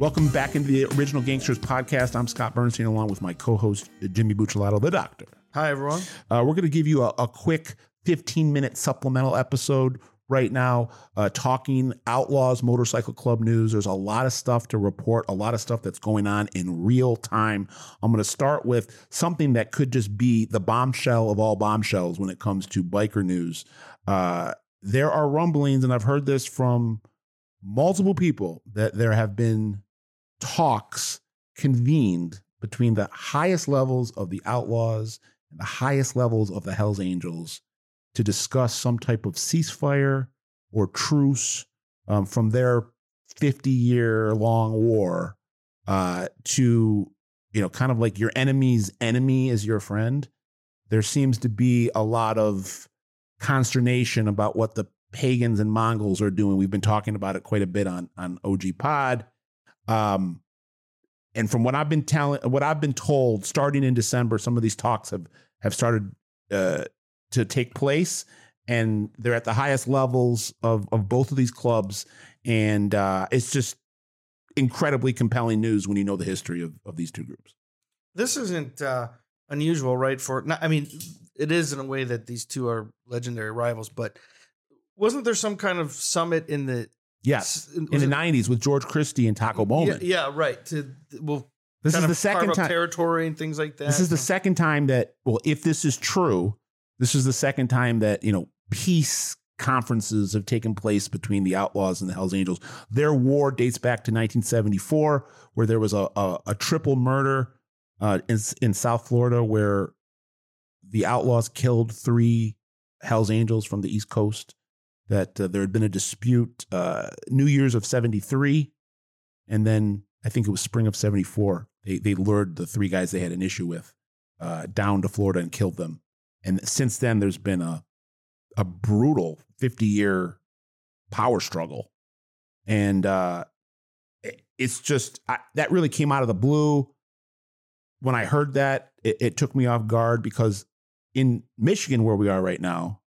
Welcome back into the Original Gangsters podcast. I'm Scott Burnstein, along with my co-host Jimmy Bucciolato, the Doctor. Hi, everyone. Uh, we're going to give you a, a quick 15 minute supplemental episode right now, uh, talking Outlaws Motorcycle Club news. There's a lot of stuff to report, a lot of stuff that's going on in real time. I'm going to start with something that could just be the bombshell of all bombshells when it comes to biker news. Uh, there are rumblings, and I've heard this from multiple people, that there have been talks convened between the highest levels of the Outlaws and the highest levels of the Hells Angels to discuss some type of ceasefire or truce um, from their 50 year long war uh, to, you know, kind of like your enemy's enemy is your friend. There seems to be a lot of consternation about what the pagans and Mongols are doing. We've been talking about it quite a bit on, on OG Pod. Um, and from what I've been telling, what I've been told, starting in December, some of these talks have have started uh, to take place, and they're at the highest levels of of both of these clubs, and uh, it's just incredibly compelling news when you know the history of of these two groups. This isn't uh, unusual, right? For I mean, it is in a way that these two are legendary rivals, but wasn't there some kind of summit in the Yes, in the '90s with George Christie and Taco Bowman. Yeah, yeah right. To well, this is the second time territory and things like that. This is the second time that well, if this is true, this is the second time that you know peace conferences have taken place between the Outlaws and the Hells Angels. Their war dates back to 1974, where there was a a, a triple murder uh, in in South Florida, where the Outlaws killed three Hells Angels from the East Coast that uh, there had been a dispute uh, New Year's of 73. And then I think it was spring of 74. They, they lured the three guys they had an issue with uh, down to Florida and killed them. And since then, there's been a, a brutal 50 year power struggle. And uh, it's just, I, that really came out of the blue. When I heard that, it, it took me off guard because in Michigan, where we are right now,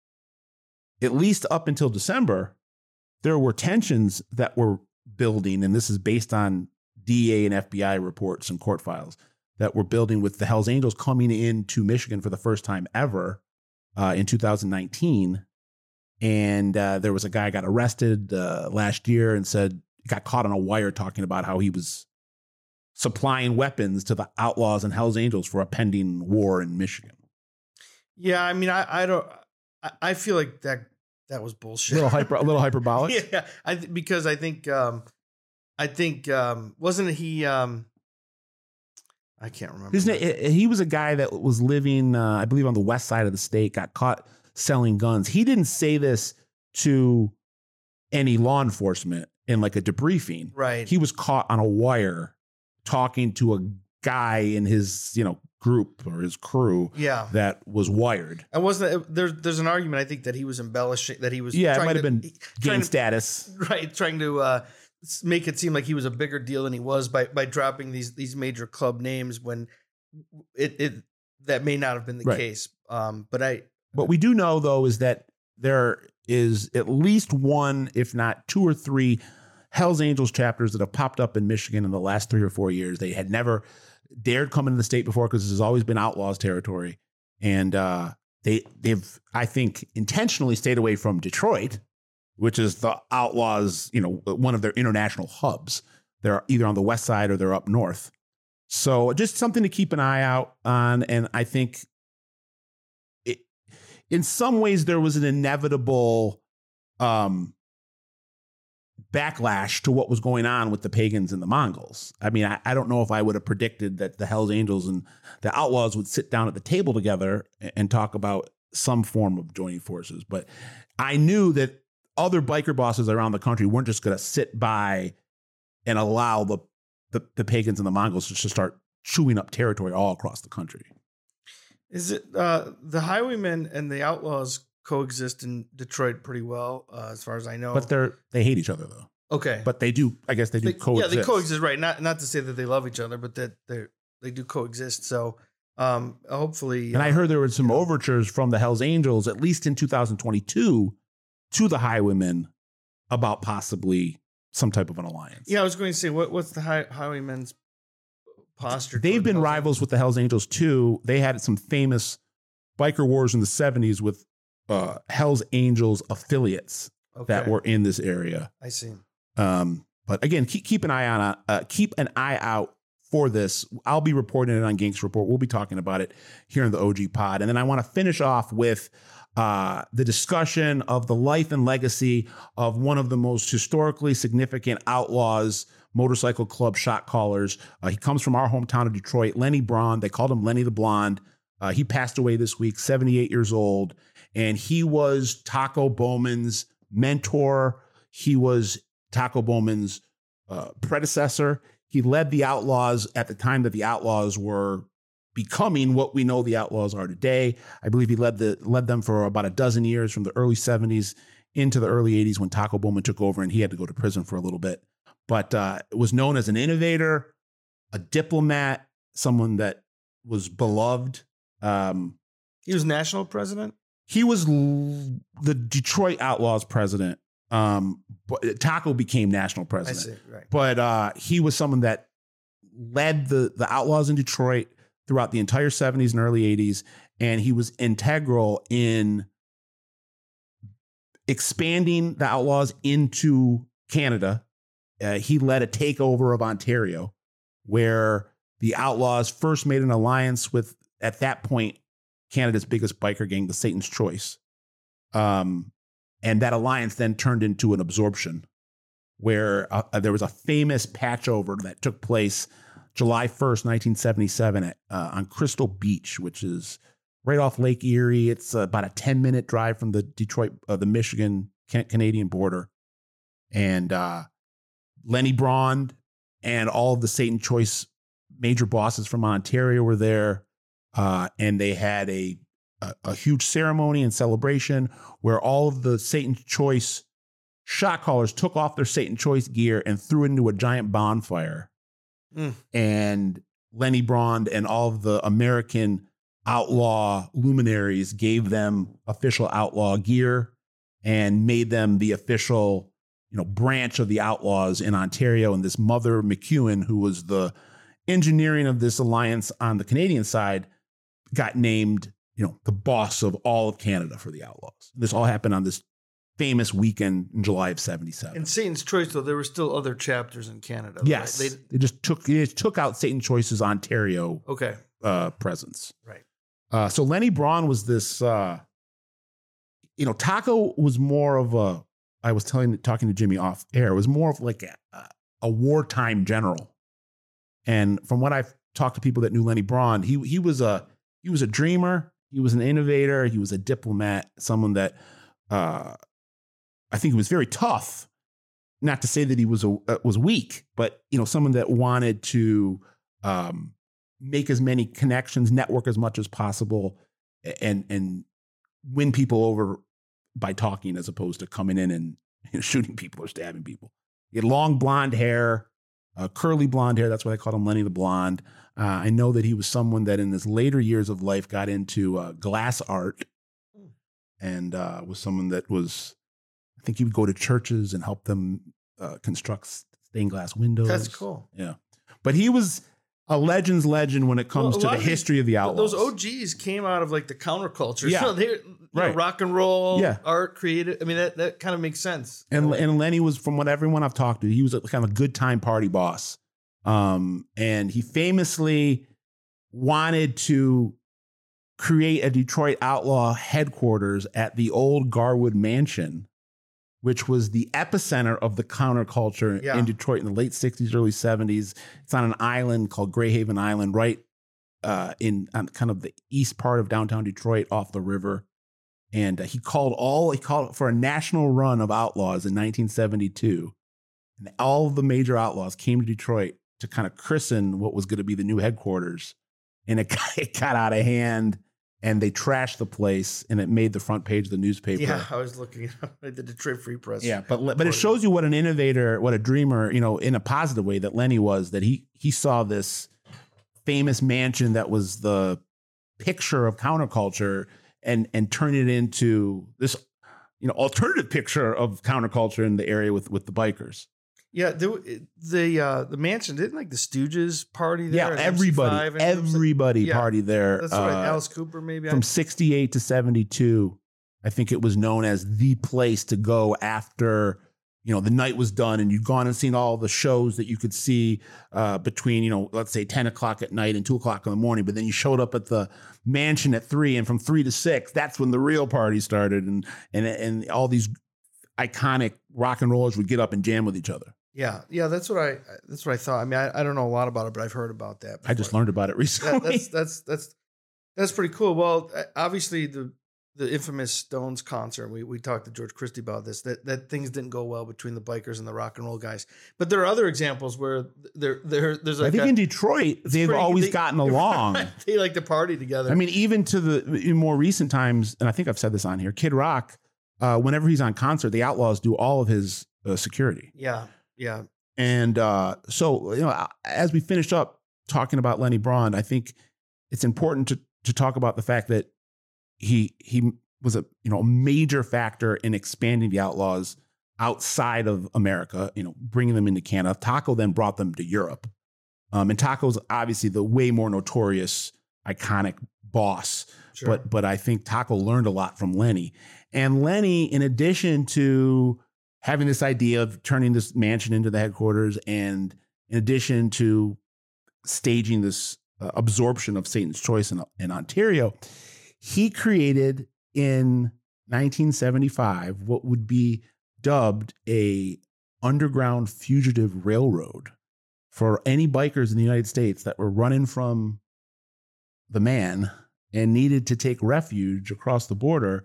at least up until December, there were tensions that were building, and this is based on DA and FBI reports and court files that were building with the Hells Angels coming into Michigan for the first time ever uh, in 2019. And uh, there was a guy got arrested uh, last year and said got caught on a wire talking about how he was supplying weapons to the outlaws and Hells Angels for a pending war in Michigan. Yeah, I mean, I, I don't. I feel like that that was bullshit. A little hyper, a little hyperbolic. yeah, I th- because I think um, I think um, wasn't he um, I can't remember. Isn't it, he was a guy that was living, uh, I believe, on the west side of the state. Got caught selling guns. He didn't say this to any law enforcement in like a debriefing. Right. He was caught on a wire talking to a guy in his, you know, group or his crew yeah. that was wired. And wasn't it, there's there's an argument I think that he was embellishing that he was yeah it might have been gain status right trying to uh, make it seem like he was a bigger deal than he was by by dropping these these major club names when it it that may not have been the right. case. Um, but I what we do know though is that there is at least one, if not two or three, Hell's Angels chapters that have popped up in Michigan in the last three or four years. They had never dared come into the state before because this has always been outlaws territory, and uh, they they've I think intentionally stayed away from Detroit, which is the outlaws you know one of their international hubs. They're either on the west side or they're up north. So just something to keep an eye out on, and I think it, in some ways there was an inevitable um, backlash to what was going on with the pagans and the Mongols. I mean, I, I, don't know if I would have predicted that the Hells Angels and the Outlaws would sit down at the table together and, and talk about some form of joining forces, but I knew that other biker bosses around the country weren't just going to sit by and allow the, the, the pagans and the Mongols to just start chewing up territory all across the country. Is it uh, the Highwaymen and the Outlaws coexist in Detroit pretty well, uh, as far as I know. But they're they hate each other though. Okay, but they do. I guess they do they, coexist. Yeah, they coexist, right? Not not to say that they love each other, but that they they do coexist. So um, hopefully. And uh, I heard there were some overtures from the Hell's Angels, at least in 2022, to the Highwaymen about possibly some type of an alliance. Yeah, I was going to say, what what's the high, Highwaymen's posture? They've been Hells rivals with the Hells Angels too. They had some famous biker wars in the 70s with uh, Hells Angels affiliates Angels? that were in this area. I see. Um, but again, keep keep an eye on uh, keep an eye out for this. I'll be reporting it on Gangster Report. We'll be talking about it here in the OG Pod, and then I want to finish off with uh, the discussion of the life and legacy of one of the most historically significant outlaws. Motorcycle club shot callers. Uh, he comes from our hometown of Detroit. Lenny Braund. They called him Lenny the Blonde. Uh, he passed away this week, 78 years old, and he was Taco Bowman's mentor. He was Taco Bowman's uh, predecessor. He led the Outlaws at the time that the Outlaws were becoming what we know the Outlaws are today. I believe he led the led them for about a dozen years, from the early '70s into the early '80s when Taco Bowman took over, and he had to go to prison for a little bit. But uh, was known as an innovator, a diplomat, someone that was beloved. Um, He was national president. He was l- the Detroit Outlaws president. Um, but Taco became national president see. Right. but uh, he was someone that led the the Outlaws in Detroit throughout the entire 70s and early 80s, and he was integral in expanding the Outlaws into Canada. Uh, he led a takeover of Ontario, where the Outlaws first made an alliance with, at that point, Canada's biggest biker gang, the Satan's Choice. Um, and that alliance then turned into an absorption where uh, uh, there was a famous patch over that took place July 1st, 1977 at, uh, on Crystal Beach, which is right off Lake Erie. It's about a 10 minute drive from the Detroit, uh, the Michigan Canadian border. And uh, Lenny Braund and all of the Satan Choice major bosses from Ontario were there. Uh, and they had a, a, a huge ceremony and celebration where all of the Satan Choice shot callers took off their Satan Choice gear and threw it into a giant bonfire. Mm. And Lenny Braund and all of the American outlaw luminaries gave them official outlaw gear and made them the official, you know, branch of the outlaws in Ontario. And this mother McEwen, who was the engineering of this alliance on the Canadian side, got named, you know, the boss of all of Canada for the outlaws. This all happened on this famous weekend in July of 77. In Satan's Choice, though, there were still other chapters in Canada. right? yes. They, They, just took they just took out Satan Choice's Ontario okay. uh, presence. Right. Uh, so Lenny Braund was this, uh, you know, Taco was more of a. I was telling, talking to Jimmy off air. Was more of like a, a wartime general, and from what I've talked to people that knew Lenny Braund, he he was a he was a dreamer. He was an innovator. He was a diplomat. Someone that uh, I think he was very tough. Not to say that he was a uh, was weak, but you know, someone that wanted to um, make as many connections, network as much as possible, and and win people over by talking as opposed to coming in and you know, shooting people or stabbing people. He had long blonde hair, uh, curly blonde hair. That's why they called him Lenny the Blonde. Uh, I know that he was someone that in his later years of life got into uh, glass art and uh, was someone that was, I think he would go to churches and help them uh, construct stained glass windows. That's cool. Yeah. But he was a legend's legend when it comes Well, to the these- history of the outlaws. Those OGs came out of like the counterculture. Yeah. So know, Right. rock and roll, Yeah. art, creative. I mean, that, that kind of makes sense. and and Lenny was from what everyone I've talked to, he was a kind of a good time party boss. Um, and he famously wanted to create a Detroit outlaw headquarters at the old Garwood Mansion, which was the epicenter of the counterculture Yeah. in Detroit in the late 60s, early 70s. It's on an island called Grayhaven Island, right uh, in on kind of the east part of downtown Detroit off the river. And uh, he called all, he called for a national run of outlaws in 1972. And all of the major outlaws came to Detroit to kind of christen what was going to be the new headquarters. And it got, it got out of hand and they trashed the place and it made the front page of the newspaper. Yeah, I was looking at the Detroit Free Press. Yeah, but but it shows you what an innovator, what a dreamer, you know, in a positive way that Lenny was. That he he saw this famous mansion that was the picture of counterculture and and turn it into this you know alternative picture of counterculture in the area with with the bikers. Yeah, the the uh, the mansion didn't like the Stooges party there. Yeah, everybody, everybody yeah, party there. That's right. Uh, Alice Cooper, maybe from '68 to '72. I think it was known as the place to go after you know the night was done and you'd gone and seen all the shows that you could see uh, between you know let's say 10 o'clock at night and 2 o'clock in the morning but then you showed up at the mansion at 3 and from 3 to 6 that's when the real party started and and and all these iconic rock and rollers would get up and jam with each other yeah, yeah, that's what I that's what I thought. I mean, I, I don't know a lot about it, but I've heard about that. Before. I just learned about it recently. That, that's that's that's that's pretty cool. Well, obviously the the infamous Stones concert. We we talked to George Christie about this. That that things didn't go well between the bikers and the rock and roll guys. But there are other examples where there there there's like I think a, in Detroit they've pretty, always they, gotten along. they like to party together. I mean, even to the in more recent times, and I think I've said this on here. Kid Rock, uh, whenever he's on concert, the Outlaws do all of his uh, security. Yeah, yeah. And uh, so you know, as we finish up talking about Lenny Braund, I think it's important to to talk about the fact that he he was a you know a major factor in expanding the outlaws outside of America. You know, bringing them into Canada. Taco then brought them to Europe, um, and Taco's obviously the way more notorious, iconic boss. Sure. But but I think Taco learned a lot from Lenny, and Lenny, in addition to having this idea of turning this mansion into the headquarters, and in addition to staging this uh, absorption of Satan's Choice in, in Ontario, he created in 1975 what would be dubbed a underground fugitive railroad for any bikers in the United States that were running from the man and needed to take refuge across the border.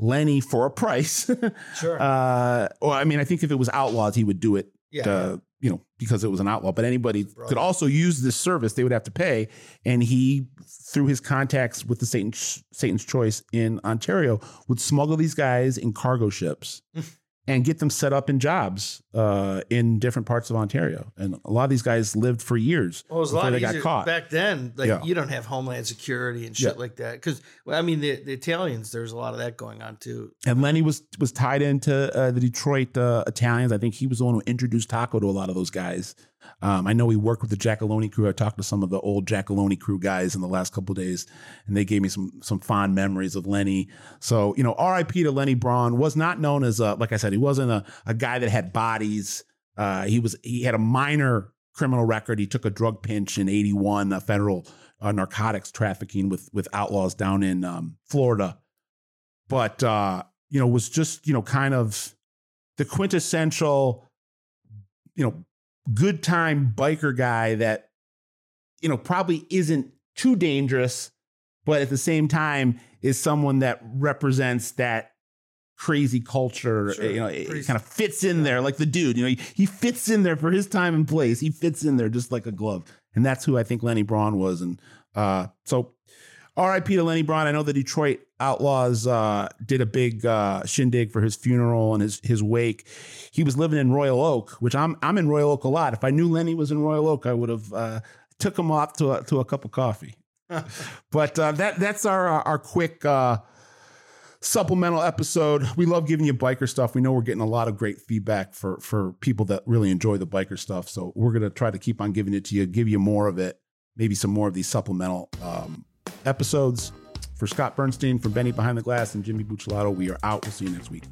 Lenny, for a price, sure. Uh, well, I mean, I think if it was outlaws, he would do it yeah, uh, you know, because it was an outlaw. But anybody could also use this service; they would have to pay. And he, through his contacts with the Satan, Satan's Choice in Ontario, would smuggle these guys in cargo ships and get them set up in jobs uh, in different parts of Ontario. And a lot of these guys lived for years well, it was a lot they got caught. Back then, like yeah. you don't have Homeland Security and shit yeah. like that. Because well, I mean, the, the, Italians, there's a lot of that going on too. And Lenny was was tied into uh, the Detroit uh, Italians. I think he was the one who introduced Taco to a lot of those guys. Um, I know he worked with the Giacalone crew. I talked to some of the old Giacalone crew guys in the last couple days, and they gave me some some fond memories of Lenny. So you know, R.I.P. to Lenny Braund was not known as a like I said, he wasn't a, a guy that had bodies. Uh, he was he had a minor criminal record. He took a drug pinch in '81, a federal uh, narcotics trafficking with with outlaws down in um, Florida, but uh, you know was just you know kind of the quintessential you know good time biker guy that, you know, probably isn't too dangerous, but at the same time is someone that represents that crazy culture. Sure. You know, it kind of fits in there like the dude. You know, he, he fits in there for his time and place. He fits in there just like a glove, and that's who I think Lenny Braund was. And uh, so R.I.P. to Lenny Braund. I know the Detroit Outlaws uh, did a big uh, shindig for his funeral and his his wake. He was living in Royal Oak, which I'm I'm in Royal Oak a lot. If I knew Lenny was in Royal Oak, I would have uh, took him off to a, to a cup of coffee. but uh, that that's our our quick uh, supplemental episode. We love giving you biker stuff. We know we're getting a lot of great feedback for for people that really enjoy the biker stuff. So we're gonna try to keep on giving it to you, give you more of it, maybe some more of these supplemental. Um, episodes. For Scott Burnstein, for Benny Behind the Glass, and Jimmy Buccellato, we are out. We'll see you next week.